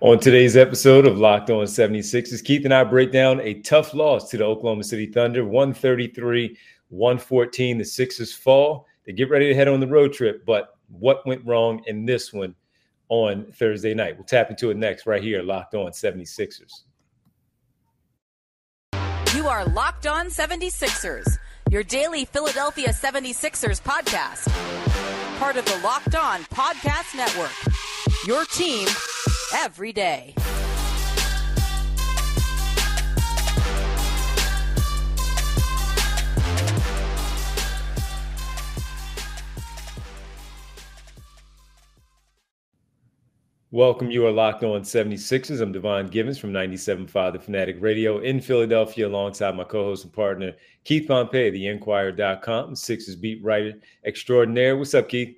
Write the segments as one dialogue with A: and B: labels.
A: On today's episode of Locked On 76ers, Keith and I break down a tough loss to the Oklahoma City Thunder, 133 114. The Sixers fall. They get ready to head on the road trip, but what went wrong in this one on Thursday night? We'll tap into it next, right here, Locked On 76ers.
B: You are Locked On 76ers, your daily Philadelphia 76ers podcast, part of the Locked On Podcast Network. Your team every day.
A: Welcome. You are locked on 76ers. I'm Devon Givens from 97.5 The Fanatic Radio in Philadelphia, alongside my co host and partner, Keith Pompey, the Inquirer.com, Sixers beat writer extraordinaire. What's up, Keith?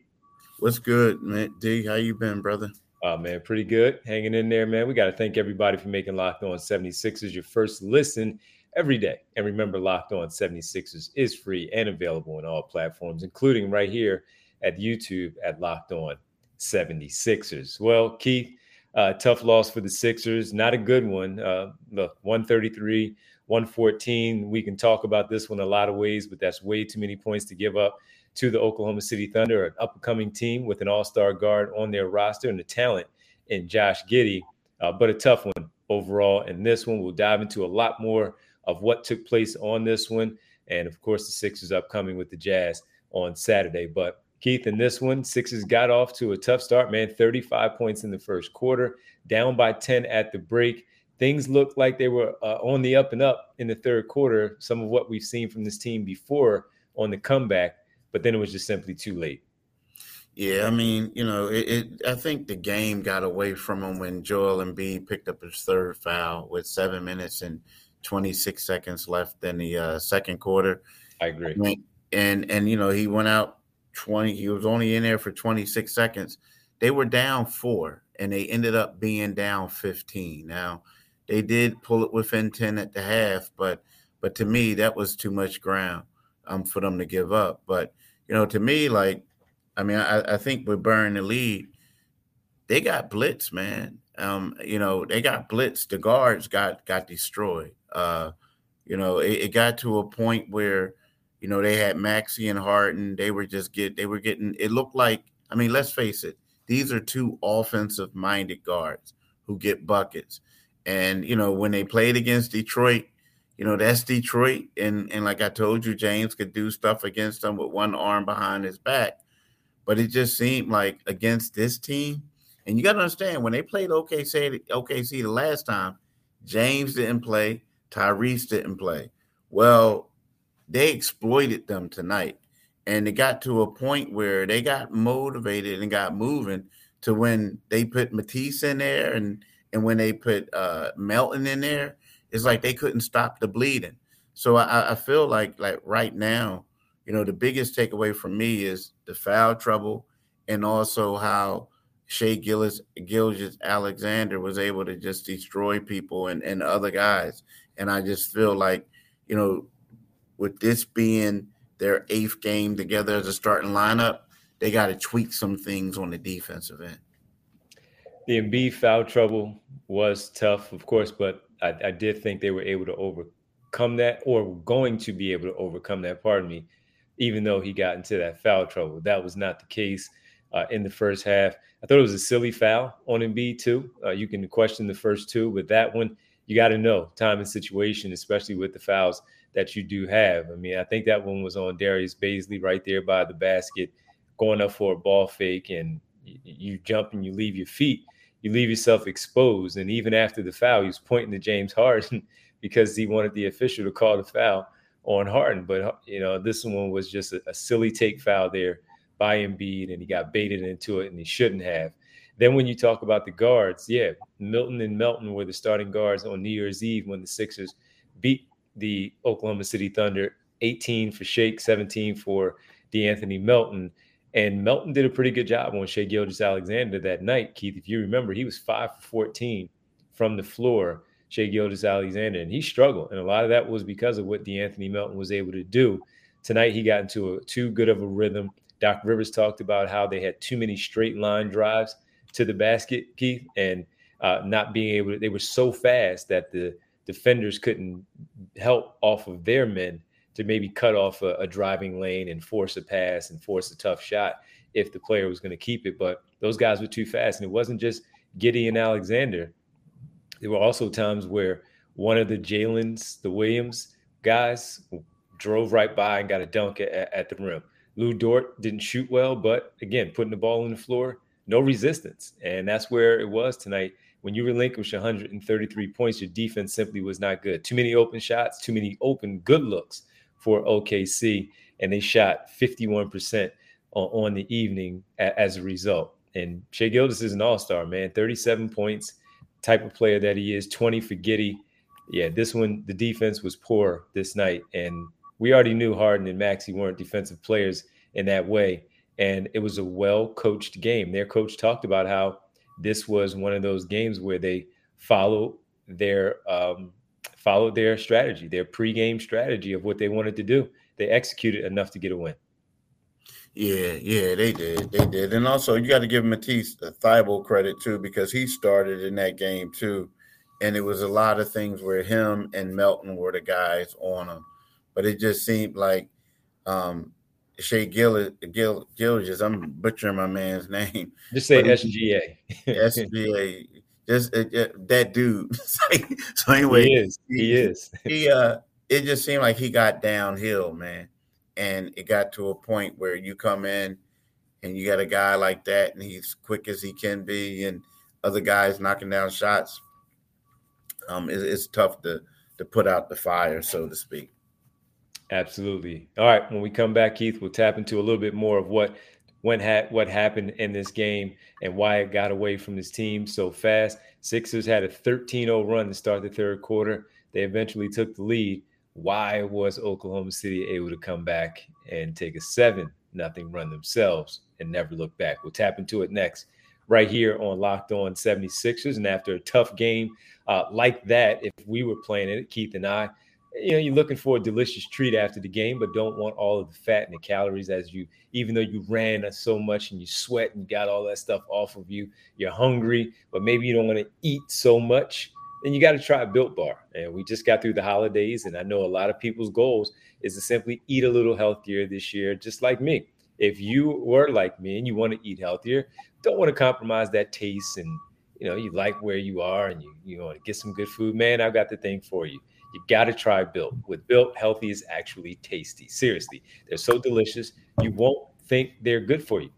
C: What's good, man? D, how you been, brother?
A: Oh, man, pretty good. Hanging in there, man. We got to thank everybody for making Locked On 76ers your first listen every day. And remember, Locked On 76ers is free and available on all platforms, including right here at YouTube at Locked On 76ers. Well, Keith, uh, tough loss for the Sixers. Not a good one. Uh, look, 133, 114. We can talk about this one a lot of ways, but that's way too many points to give up to the Oklahoma City Thunder, an up and coming team with an all star guard on their roster and the talent in Josh Giddey, uh, but a tough one overall. And this one, we'll dive into a lot more of what took place on this one. And of course, the Sixers upcoming with the Jazz on Saturday. But Keith, in this one, Sixers got off to a tough start, man. 35 points in the first quarter, down by 10 at the break. Things looked like they were uh, on the up and up in the third quarter, some of what we've seen from this team before on the comeback but then it was just simply too late.
C: Yeah, I mean, you know, it, it, I think the game got away from him when Joel Embiid picked up his third foul with seven minutes and 26 seconds left in the uh, second quarter.
A: I agree. I
C: mean, and and you know, he went out 20. He was only in there for 26 seconds. They were down four, and they ended up being down 15. Now, they did pull it within 10 at the half, but but to me, that was too much ground um, for them to give up. But you know, to me, like, I mean, I, I think with Burn the lead, they got blitz, man. Um, you know, they got blitz. The guards got got destroyed. Uh, you know, it, it got to a point where, you know, they had Maxey and Harden. They were just get they were getting. It looked like. I mean, let's face it. These are two offensive minded guards who get buckets. And you know, when they played against Detroit, you know, that's Detroit. And and like I told you, James could do stuff against them with one arm behind his back. But it just seemed like against this team, and you got to understand when they played OKC, OKC the last time, James didn't play, Tyrese didn't play. Well, they exploited them tonight. And it got to a point where they got motivated and got moving to when they put Matisse in there and and when they put uh Melton in there, it's like they couldn't stop the bleeding. So I, I feel like like right now, you know, the biggest takeaway from me is the foul trouble and also how Shai Gillis Gilgis Alexander was able to just destroy people and, and other guys. And I just feel like, you know, with this being their eighth game together as a starting lineup, they got to tweak some things on the defensive end.
A: The Embiid foul trouble was tough, of course, but I, I did think they were able to overcome that or going to be able to overcome that, pardon me, even though he got into that foul trouble. That was not the case uh, in the first half. I thought it was a silly foul on Embiid too. Uh, you can question the first two, but that one you got to know time and situation, especially with the fouls that you do have. I mean, I think that one was on Darius Bazley right there by the basket, going up for a ball fake, and you, you jump and you leave your feet you leave yourself exposed. And even after the foul, he was pointing to James Harden because he wanted the official to call the foul on Harden. But uh, you know, this one was just a, a silly take foul there by Embiid, and he got baited into it, and he shouldn't have. Then when you talk about the guards, yeah, Milton and Melton were the starting guards on New Year's Eve when the Sixers beat the Oklahoma City Thunder 18 for Shake, 17 for De'Anthony Melton. And Melton did a pretty good job on Shai Gilgeous Alexander that night. Keith, if you remember, he was five for 14 from the floor, Shai Gilgeous Alexander, and he struggled. And a lot of that was because of what De'Anthony Melton was able to do. Tonight, he got into a too good of a rhythm. Doc Rivers talked about how they had too many straight line drives to the basket, Keith. And uh, not being able to, they were so fast that the defenders couldn't help off of their men to maybe cut off a, a driving lane and force a pass and force a tough shot if the player was going to keep it. But those guys were too fast. And it wasn't just Giddey Alexander. There were also times where one of the Jalen's, the Williams guys, drove right by and got a dunk at, at the rim. Lu Dort didn't shoot well, but again, putting the ball on the floor, no resistance. And that's where it was tonight. When you relinquish 133 points, your defense simply was not good. Too many open shots, too many open good looks for OKC, and they shot 51% on, on the evening a, as a result. And Shai Gilgeous is an all-star, man. 37 points, type of player that he is, 20 for Giddey. Yeah, this one, the defense was poor this night. And we already knew Harden and Maxey weren't defensive players in that way. And it was a well coached game. Their coach talked about how this was one of those games where they follow their um, followed their strategy, their pregame strategy of what they wanted to do. They executed enough to get a win.
C: Yeah, yeah, they did. They did. And also you got to give Matisse Thybulle credit too, because he started in that game too. And it was a lot of things where him and Melton were the guys on him. But it just seemed like um Shai Gill Gil Gilgeous, I'm butchering my man's name.
A: Just say SGA.
C: SGA. Just that dude. so anyway,
A: he is. He, he is.
C: he uh it just seemed like he got downhill, man and it got to a point where you come in and you got a guy like that and he's quick as he can be and other guys knocking down shots um it, it's tough to to put out the fire so to speak
A: absolutely all right when we come back keith we'll tap into a little bit more of what when ha- what happened in this game and why it got away from this team so fast sixers had a 13-0 run to start the third quarter they eventually took the lead why was Oklahoma City able to come back and take a seven nothing run themselves and never look back? We'll tap into it next, right here on Locked On 76ers. And after a tough game uh, like that, if we were playing it, Keith and I, you know, you're looking for a delicious treat after the game, but don't want all of the fat and the calories as you, even though you ran so much and you sweat and you got all that stuff off of you, you're hungry, but maybe you don't want to eat so much then you got to try a Built Bar. And we just got through the holidays, and I know a lot of people's goals is to simply eat a little healthier this year, just like me. If you were like me and you want to eat healthier, don't want to compromise that taste, and you know you like where you are, and you you want to get some good food, man, I've got the thing for you. You got to try Built. With Built, healthy is actually tasty. Seriously, they're so delicious. You won't think they're good for you.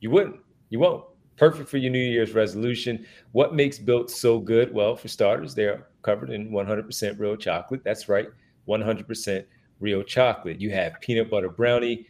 A: You wouldn't. You won't perfect for your New Year's resolution. What makes Built so good? Well, for starters, they're covered in 100% real chocolate. That's right, 100% real chocolate. You have peanut butter brownie,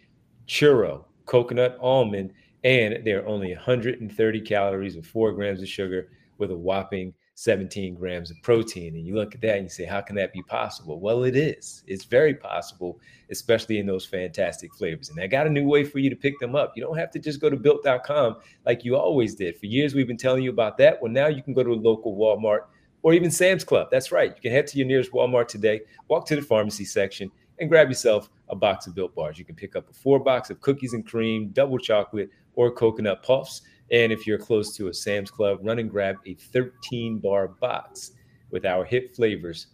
A: churro, coconut almond, and they're only 130 calories and four grams of sugar with a whopping 17 grams of protein. And you look at that and you say, how can that be possible? Well, it is. It's very possible, especially in those fantastic flavors. And I got a new way for you to pick them up. You don't have to just go to built.com like you always did. For years, we've been telling you about that. Well, now you can go to a local Walmart or even Sam's Club. That's right. You can head to your nearest Walmart today, walk to the pharmacy section, and grab yourself a box of built bars. You can pick up a four box of cookies and cream, double chocolate, or coconut puffs. And if you're close to a Sam's Club, run and grab a 13 bar box with our hit flavors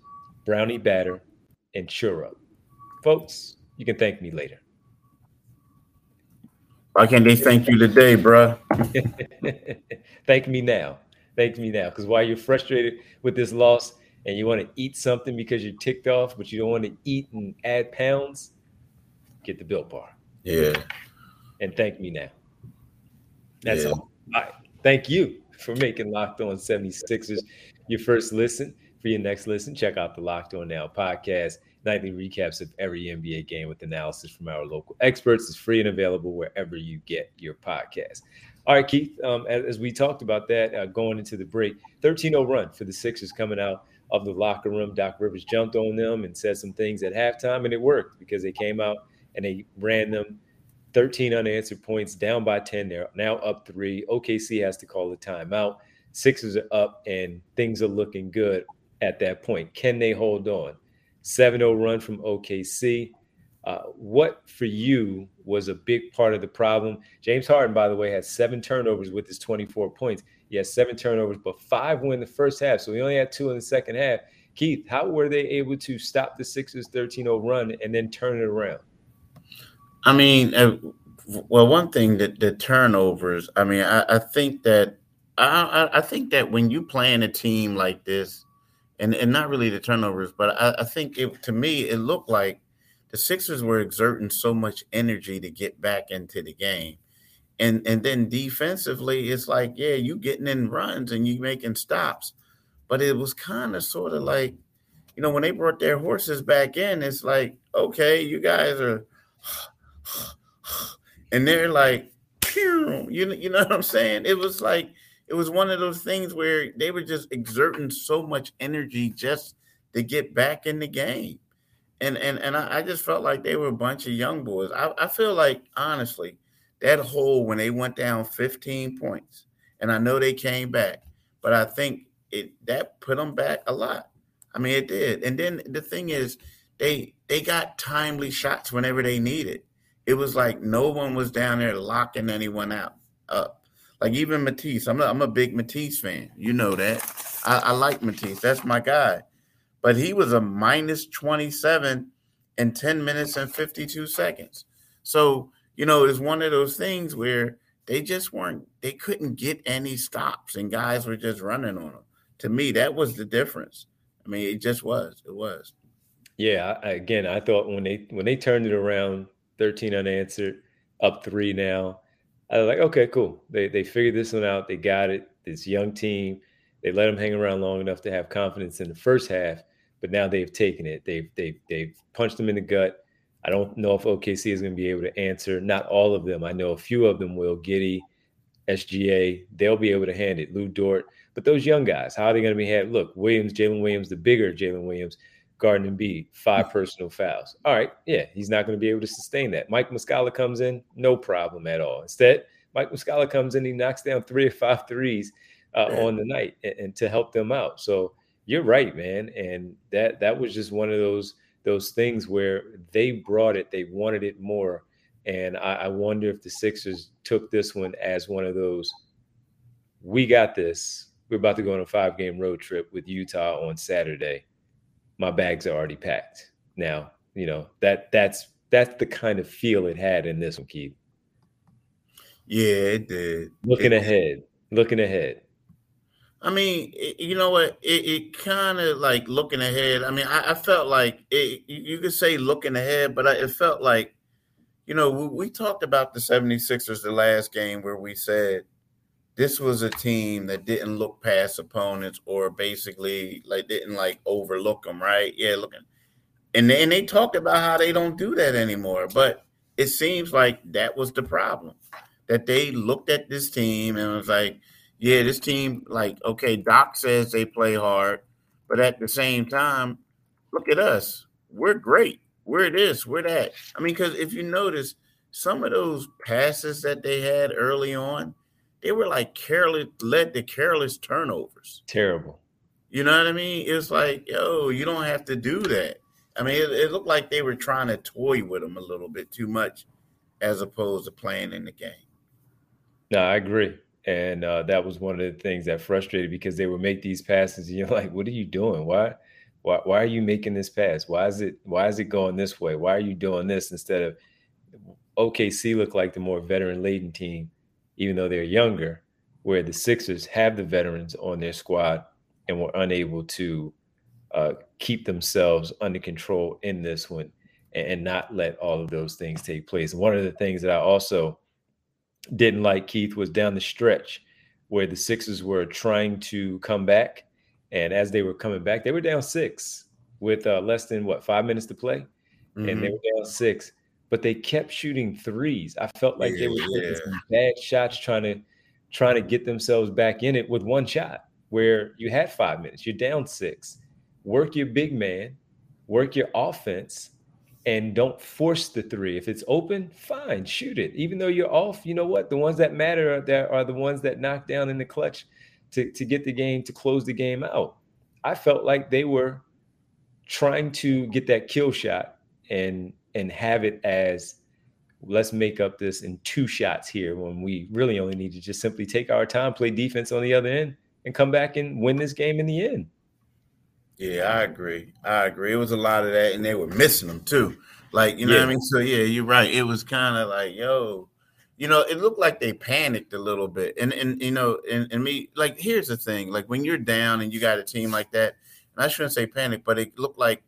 A: brownie batter and churro. Folks, you can thank me later.
C: Why can't they thank you today, bro?
A: thank me now. Thank me now. Because while you're frustrated with this loss and you want to eat something because you're ticked off, but you don't want to eat and add pounds, get the built bar.
C: Yeah.
A: And thank me now. That's yeah. all. right. Thank you for making Locked On 76ers your first listen. For your next listen, check out the Locked On Now podcast. Nightly recaps of every NBA game with analysis from our local experts is free and available wherever you get your podcast. All right, Keith, um, as, as, we talked about that uh, going into the break, 13 0 run for the Sixers coming out of the locker room. Doc Rivers jumped on them and said some things at halftime, and it worked because they came out and they ran them 13 unanswered points, down by 10. They're now up three. OKC has to call a timeout. Sixers are up, and things are looking good at that point. Can they hold on? 7 0 run from OKC. Uh, what for you was a big part of the problem? James Harden, by the way, had seven turnovers with his 24 points. He had seven turnovers, but five were in the first half. So he only had two in the second half. Keith, how were they able to stop the Sixers 13 0 run and then turn it around?
C: I mean, uh, well, one thing that the turnovers, I mean, I, I think that I, I, think that when you play in a team like this, and, and not really the turnovers, but I, I think it to me it looked like the Sixers were exerting so much energy to get back into the game. And and then defensively, it's like, yeah, you getting in runs and you making stops. But it was kind of sort of like, you know, when they brought their horses back in, it's like, okay, you guys are and they're like, you you know what I'm saying? It was like it was one of those things where they were just exerting so much energy just to get back in the game and and and I, I, just felt like they were a bunch of young boys. I, I feel like honestly, that hole when they went down 15 points, and I know they came back, but I think it that put them back a lot. I mean, it did. And then the thing is, they they got timely shots whenever they needed. It was like no one was down there locking anyone out up. Like even Matisse, I'm a, I'm a big Matisse fan. You know that. I, I like Matisse. That's my guy but he was a minus 27 in 10 minutes and 52 seconds. So, you know, it's one of those things where they just weren't, they couldn't get any stops and guys were just running on them. To me, that was the difference. I mean, it just was. It was.
A: Yeah. I, again, I thought when they when they turned it around, 13 unanswered, up three now, I was like, okay, cool. They they figured this one out. They got it. This young team, they let them hang around long enough to have confidence in the first half but now they've taken it. They've they've they've punched them in the gut. I don't know if OKC is going to be able to answer. Not all of them. I know a few of them will. Giddey, SGA, they'll be able to hand it. Lu Dort, but those young guys, how are they going to be had? Look, Williams, Jalen Williams, the bigger Jalen Williams, Garden and B, five personal fouls. All right, yeah, he's not going to be able to sustain that. Mike Muscala comes in, no problem at all. Instead, Mike Muscala comes in, he knocks down three or five threes uh, on the night and, and to help them out. So you're right, man. And that that was just one of those those things where they brought it, they wanted it more. And I, I wonder if the Sixers took this one as one of those. We got this. We're about to go on a five game road trip with Utah on Saturday. My bags are already packed. Now, you know, that that's that's the kind of feel it had in this one, Keith.
C: Yeah, it did.
A: Looking
C: it
A: ahead. Did. Looking ahead.
C: I mean, it, you know what? It, it kind of like looking ahead. I mean, I, I felt like it, you could say looking ahead, but I, it felt like, you know, we, we, talked about the 76ers the last game where we said this was a team that didn't look past opponents or basically like didn't like overlook them, right? Yeah, looking. And they, and they talked about how they don't do that anymore, but it seems like that was the problem that they looked at this team and was like, yeah, this team, like, okay, Doc says they play hard, but at the same time, look at us. We're great. We're this, we're that. I mean, because if you notice, some of those passes that they had early on, they were like careless, led to careless turnovers.
A: Terrible.
C: You know what I mean? It's like, yo, you don't have to do that. I mean, it, it looked like they were trying to toy with them a little bit too much as opposed to playing in the game.
A: No, I agree and uh, that was one of the things that frustrated because they would make these passes and you're like what are you doing why why, why are you making this pass why is it why is it going this way why are you doing this instead of okc look like the more veteran laden team even though they're younger where the sixers have the veterans on their squad and were unable to uh, keep themselves under control in this one and, and not let all of those things take place one of the things that i also didn't like Keith was down the stretch where the Sixers were trying to come back. And as they were coming back, they were down six with uh, less than what five minutes to play. Mm-hmm. And they mm-hmm. were down six, but they kept shooting threes. I felt like yeah, they were taking yeah. some bad shots trying to trying to get themselves back in it with one shot where you had five minutes, you're down six. Work your big man, work your offense, and don't force the three. If it's open, fine, shoot it. Even though you're off, you know what? The ones that matter are, that are the ones that knock down in the clutch to, to get the game, to close the game out. I felt like they were trying to get that kill shot and and have it as let's make up this in two shots here when we really only need to just simply take our time, play defense on the other end, and come back and win this game in the end.
C: Yeah, I agree. I agree. It was a lot of that, and they were missing them too. Like, you know yeah. what I mean? So yeah, you're right. It was kind of like, yo, you know, it looked like they panicked a little bit. And and you know, and, and me, like, here's the thing: like when you're down and you got a team like that, and I shouldn't say panic, but it looked like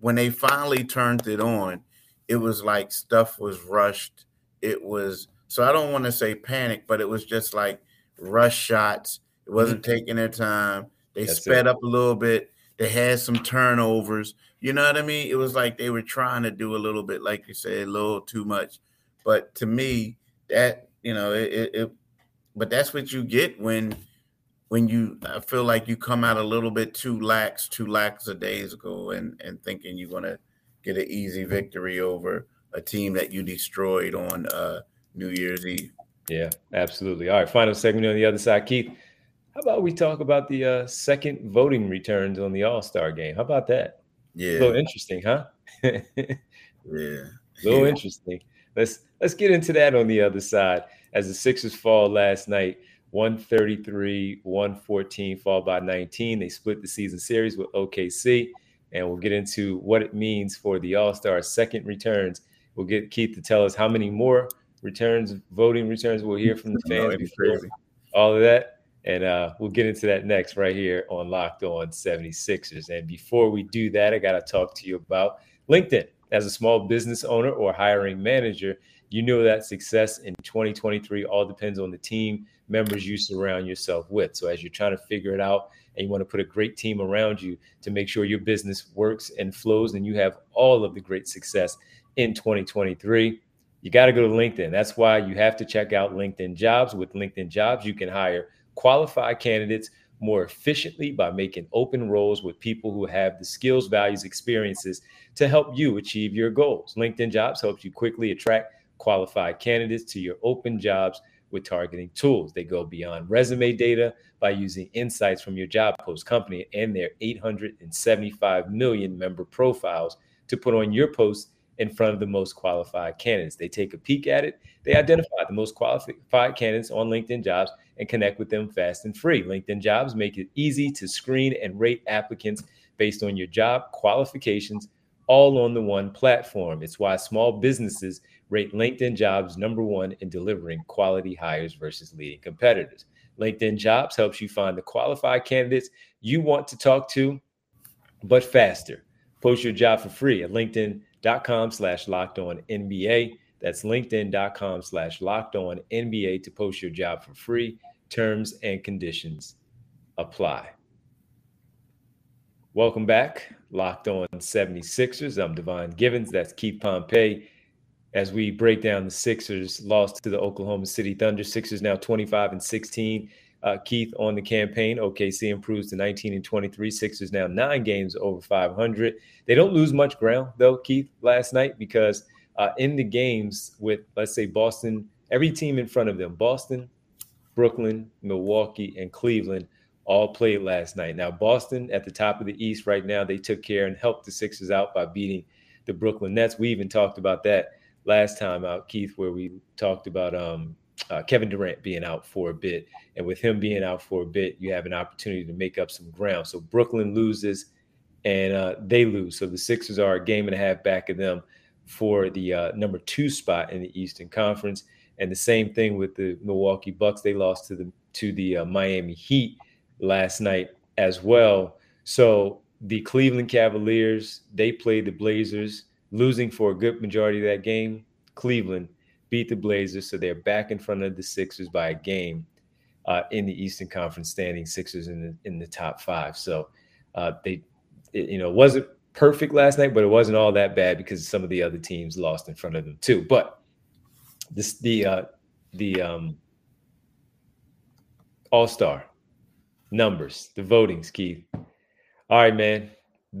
C: when they finally turned it on, it was like stuff was rushed. It was so I don't want to say panic, but it was just like rush shots. It wasn't mm-hmm. taking their time. They That's sped it. up a little bit. They had some turnovers. You know what I mean? It was like they were trying to do a little bit, like you said, a little too much. But to me, that you know, it, it, it but that's what you get when when you I feel like you come out a little bit too lax, too lax a days ago, and and thinking you're gonna get an easy victory over a team that you destroyed on uh, New Year's Eve.
A: Yeah, absolutely. All right, final segment on the other side, Keith. How about we talk about the uh, second voting returns on the All Star game? How about that?
C: Yeah,
A: a little interesting, huh?
C: yeah,
A: a little
C: yeah.
A: interesting. Let's let's get into that on the other side. As the Sixers fall last night, 133, 114, fall by 19. They split the season series with OKC, and we'll get into what it means for the All Star second returns. We'll get Keith to tell us how many more returns, voting returns we'll hear from the fans before all of that. And uh, we'll get into that next right here on Locked On 76ers. And before we do that, I got to talk to you about LinkedIn. As a small business owner or hiring manager, you know that success in 2023 all depends on the team members you surround yourself with. So as you're trying to figure it out and you want to put a great team around you to make sure your business works and flows and you have all of the great success in 2023, you got to go to LinkedIn. That's why you have to check out LinkedIn Jobs. With LinkedIn Jobs, you can hire qualified candidates more efficiently by making open roles with people who have the skills, values, experiences to help you achieve your goals. LinkedIn Jobs helps you quickly attract qualified candidates to your open jobs with targeting tools. They go beyond resume data by using insights from your job post company and their 875 million member profiles to put on your post in front of the most qualified candidates. They take a peek at it, they identify the most qualified candidates on LinkedIn jobs and connect with them fast and free. LinkedIn jobs make it easy to screen and rate applicants based on your job qualifications, all on the one platform. It's why small businesses rate LinkedIn jobs number one in delivering quality hires versus leading competitors. LinkedIn jobs helps you find the qualified candidates you want to talk to, but faster. Post your job for free at linkedin.com slash locked on NBA. That's linkedin.com slash locked on NBA to post your job for free. Terms and conditions apply. Welcome back. Locked on 76ers. I'm Devon Givens. That's Keith Pompey. As we break down the Sixers lost to the Oklahoma City Thunder. Sixers now 25 and 16. Uh, Keith on the campaign. OKC improves to 19 and 23. Sixers now nine games over 500. They don't lose much ground though, Keith, last night because uh, in the games with, let's say, Boston, every team in front of them, Boston, Brooklyn, Milwaukee, and Cleveland all played last night. Now, Boston at the top of the East right now, they took care and helped the Sixers out by beating the Brooklyn Nets. We even talked about that last time out, Keith, where we talked about um, uh, Kevin Durant being out for a bit. And with him being out for a bit, you have an opportunity to make up some ground. So Brooklyn loses and uh, they lose. So the Sixers are a game and a half back of them for the uh, number two spot in the Eastern Conference. And the same thing with the Milwaukee Bucks. They lost to the to the uh, Miami Heat last night as well. So the Cleveland Cavaliers they play the Blazers, losing for a good majority of that game. Cleveland beat the Blazers, so they're back in front of the Sixers by a game uh, in the Eastern Conference standing. Sixers in the in the top five. So uh, they, it, you know, wasn't perfect last night, but it wasn't all that bad because some of the other teams lost in front of them too. But this the uh the um all star numbers, the votings, Keith. All right, man.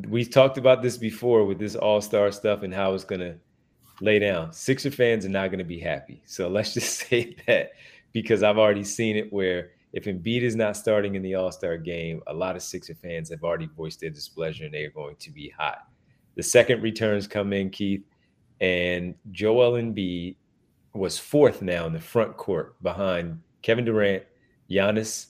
A: We talked about this before with this all star stuff and how it's gonna lay down. Sixer fans are not gonna be happy. So let's just say that because I've already seen it where if Embiid is not starting in the All Star game, a lot of Sixer fans have already voiced their displeasure and they are going to be hot. The second returns come in, Keith, and Joel Embiid was fourth now in the front court behind Kevin Durant, Giannis,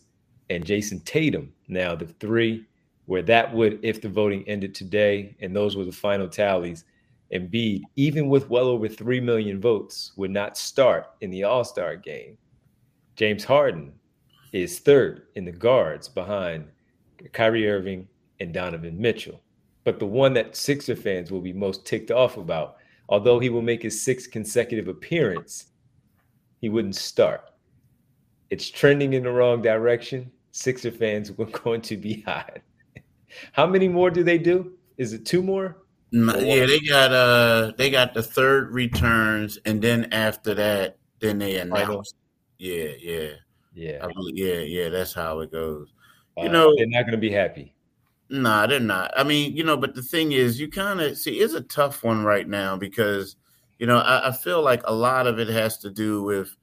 A: and Jayson Tatum. Now the three where that would, if the voting ended today, and those were the final tallies, Embiid, even with well over 3 million votes, would not start in the All Star game. James Harden is third in the guards behind Kyrie Irving and Donovan Mitchell. But the one that Sixer fans will be most ticked off about, although he will make his sixth consecutive appearance, he wouldn't start. It's trending in the wrong direction. Sixer fans were going to be hot. How many more do they do? Is it two more?
C: Yeah, they got uh they got the third returns, and then after that, then they announce. Yeah, yeah,
A: yeah,
C: yeah, yeah. That's how it goes.
A: You uh, know, they're not going to be happy.
C: Nah, they're not. I mean, you know, but the thing is, you kind of see it's a tough one right now because, you know, I, I feel like a lot of it has to do with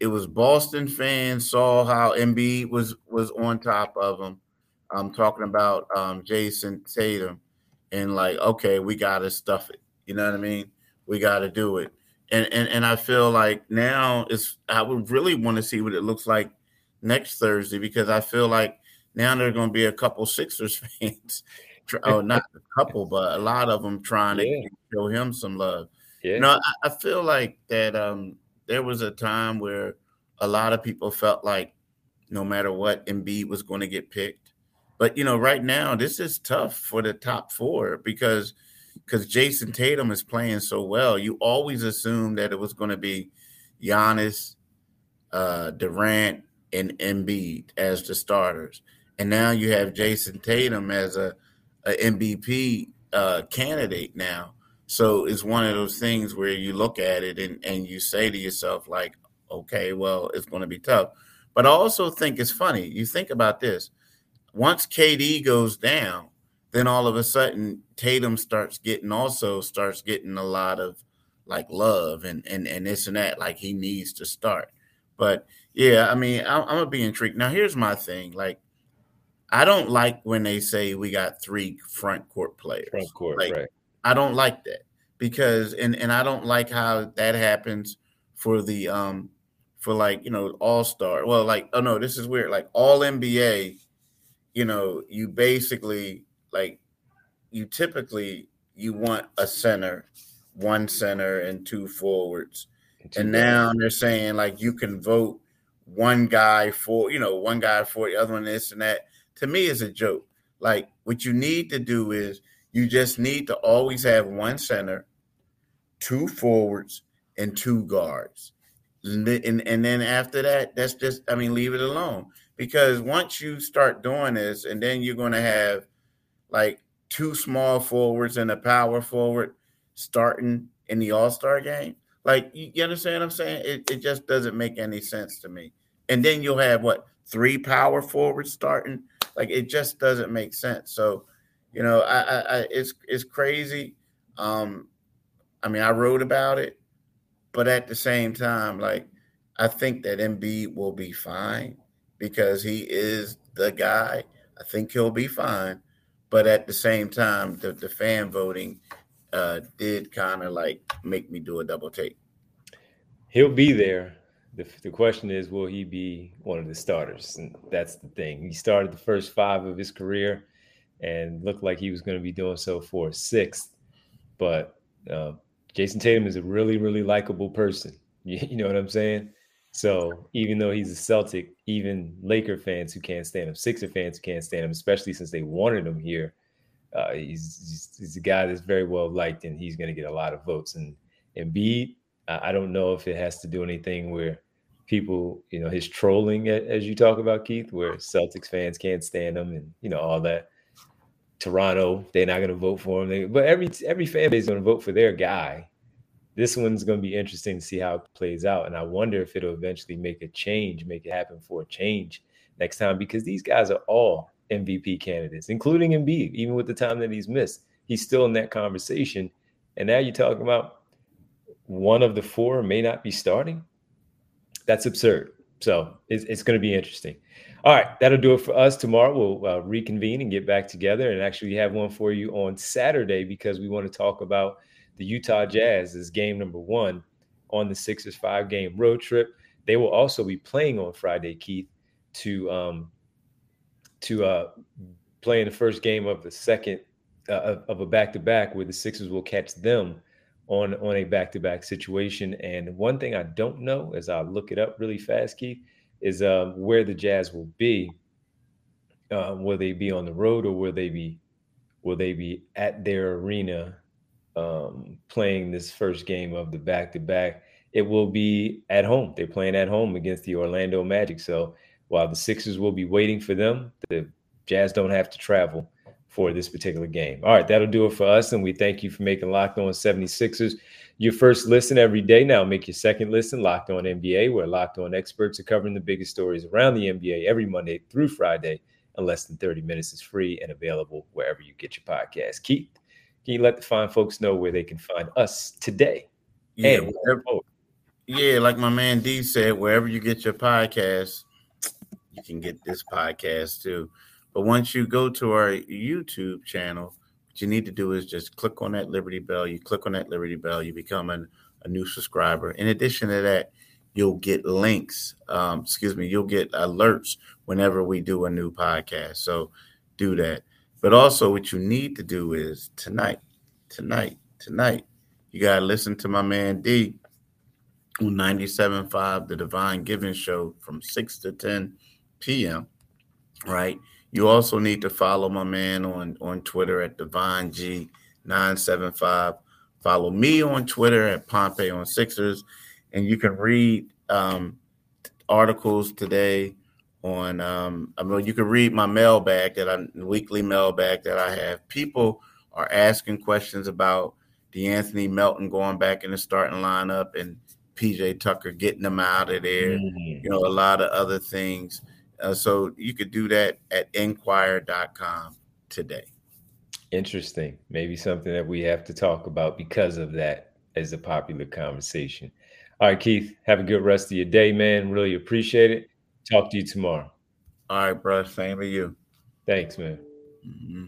C: it was Boston fans saw how Embiid was was on top of them. I'm talking about um, Jayson Tatum and like, okay, we got to stuff it. You know what I mean? We got to do it. And, and and I feel like now is I would really want to see what it looks like next Thursday because I feel like now there are going to be a couple Sixers fans, oh not a couple, but a lot of them trying yeah. to show him some love. Yeah. You know, I, I feel like that um, there was a time where a lot of people felt like no matter what, Embiid was going to get picked. But you know, right now this is tough for the top four because because Jayson Tatum is playing so well. You always assumed that it was going to be Giannis, uh, Durant, and Embiid as the starters, and now you have Jayson Tatum as a, a MVP uh, candidate now. So it's one of those things where you look at it and, and you say to yourself, like, okay, well, it's going to be tough. But I also think it's funny. You think about this once KD goes down, then all of a sudden Tatum starts getting also starts getting a lot of like love and and and this and that. Like he needs to start. But yeah, I mean, I'm, I'm gonna be intrigued. Now, here's my thing. Like, I don't like when they say we got three front court players.
A: Front court,
C: like,
A: right?
C: I don't like that because and and I don't like how that happens for the um for like you know all star. Well, like oh no, this is weird. Like all NBA you know, you basically like you typically you want a center, one center and two forwards. And, and now they're saying like you can vote one guy for, you know, one guy for the other one, this and that. To me is a joke. Like what you need to do is you just need to always have one center, two forwards, and two guards. And, and, and then after that, that's just, I mean, leave it alone because once you start doing this, and then you're going to have like two small forwards and a power forward starting in the All Star game. Like, you, understand what I'm saying? It, it just doesn't make any sense to me. And then you'll have what three power forwards starting. Like, it just doesn't make sense. So, you know, I, I, I it's it's crazy. Um, I mean, I wrote about it, but at the same time, like, I think that Embiid will be fine because he is the guy. I think he'll be fine. But at the same time, the, the fan voting uh, did kind of like make me do a double take.
A: He'll be there. The, the question is, will he be one of the starters? And that's the thing. He started the first five of his career and looked like he was going to be doing so for sixth. But uh, Jayson Tatum is a really, really likable person. You, you know what I'm saying? So even though he's a Celtic, even Laker fans who can't stand him, Sixer fans who can't stand him, especially since they wanted him here, uh, he's, he's, a guy that's very well liked, and he's going to get a lot of votes. And Embiid, I don't know if it has to do anything where people, you know, his trolling, as you talk about, Keith, where Celtics fans can't stand him, and you know all that. Toronto, they're not going to vote for him. They, but every every fan base is going to vote for their guy this one's going to be interesting to see how it plays out. And I wonder if it'll eventually make a change, make it happen for a change next time, because these guys are all MVP candidates, including Embiid, even with the time that he's missed. He's still in that conversation. And now you're talking about one of the four may not be starting. That's absurd. So it's, it's going to be interesting. All right, that'll do it for us. Tomorrow we'll uh, reconvene and get back together and actually have one for you on Saturday because we want to talk about the Utah Jazz is game number one on the Sixers five game road trip. They will also be playing on Friday, Keith, to um, to uh, play in the first game of the second uh, of a back to back, where the Sixers will catch them on on a back to back situation. And one thing I don't know, as I look it up really fast, Keith, is um, where the Jazz will be. Uh, will they be on the road or will they be will they be at their arena um, playing this first game of the back to back? It will be at home. They're playing at home against the Orlando Magic. So while the Sixers will be waiting for them, the Jazz don't have to travel for this particular game. All right, that'll do it for us. And we thank you for making Locked On 76ers your first listen every day. Now make your second listen, Locked On NBA, where Locked On experts are covering the biggest stories around the NBA every Monday through Friday in less than 30 minutes. is free and available wherever you get your podcast. Keith, can you let the fine folks know where they can find us today?
C: Yeah, wherever, yeah, like my man D said, wherever you get your podcast, you can get this podcast too. But once you go to our YouTube channel, what you need to do is just click on that Liberty Bell. You click on that Liberty Bell, you become an, a new subscriber. In addition to that, you'll get links. Um, excuse me, you'll get alerts whenever we do a new podcast. So do that. But also, what you need to do is tonight, tonight, tonight, you got to listen to my man D on 97.5, the Devon Givens Show from 6 to 10 p.m. Right? You also need to follow my man on, on Twitter at Divine G975. Follow me on Twitter at Pompey on Sixers. And you can read um, articles today on um, I mean you can read my mailbag that I weekly mailbag that I have. People are asking questions about De'Anthony Melton going back in the starting lineup and PJ Tucker getting them out of there. Mm-hmm. You know, a lot of other things. Uh, so you could do that at inquirer.com today.
A: Interesting. Maybe something that we have to talk about because of that as a popular conversation. All right, Keith, have a good rest of your day, man. Really appreciate it. Talk to you tomorrow.
C: All right, bro. Same to you.
A: Thanks, man. Mm-hmm.